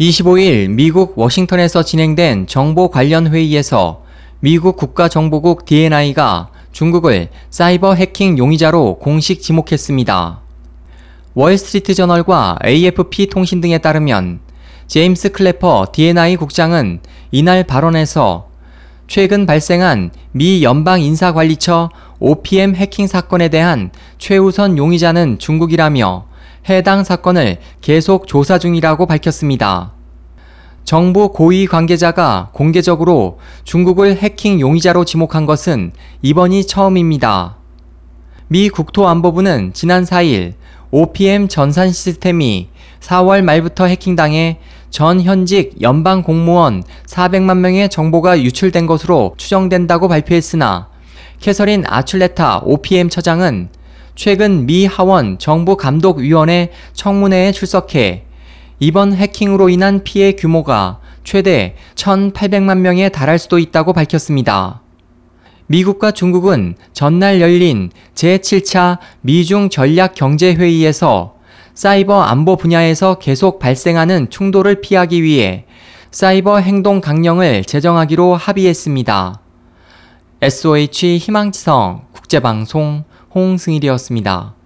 25일 미국 워싱턴에서 진행된 정보 관련 회의에서 미국 국가정보국 DNI가 중국을 사이버 해킹 용의자로 공식 지목했습니다. 월스트리트 저널과 AFP 통신 등에 따르면 제임스 클래퍼 DNI 국장은 이날 발언에서 최근 발생한 미 연방 인사관리처 OPM 해킹 사건에 대한 최우선 용의자는 중국이라며 해당 사건을 계속 조사 중이라고 밝혔습니다. 정부 고위 관계자가 공개적으로 중국을 해킹 용의자로 지목한 것은 이번이 처음입니다. 미 국토안보부는 지난 4일 OPM 전산 시스템이 4월 말부터 해킹당해 전 현직 연방 공무원 400만 명의 정보가 유출된 것으로 추정된다고 발표했으나 캐서린 아출레타 OPM 처장은 최근 미 하원 정부감독위원회 청문회에 출석해 이번 해킹으로 인한 피해 규모가 최대 1,800만 명에 달할 수도 있다고 밝혔습니다. 미국과 중국은 전날 열린 제7차 미중 전략 경제회의에서 사이버 안보 분야에서 계속 발생하는 충돌을 피하기 위해 사이버 행동 강령을 제정하기로 합의했습니다. SOH 희망지성 국제방송 홍승일이었습니다.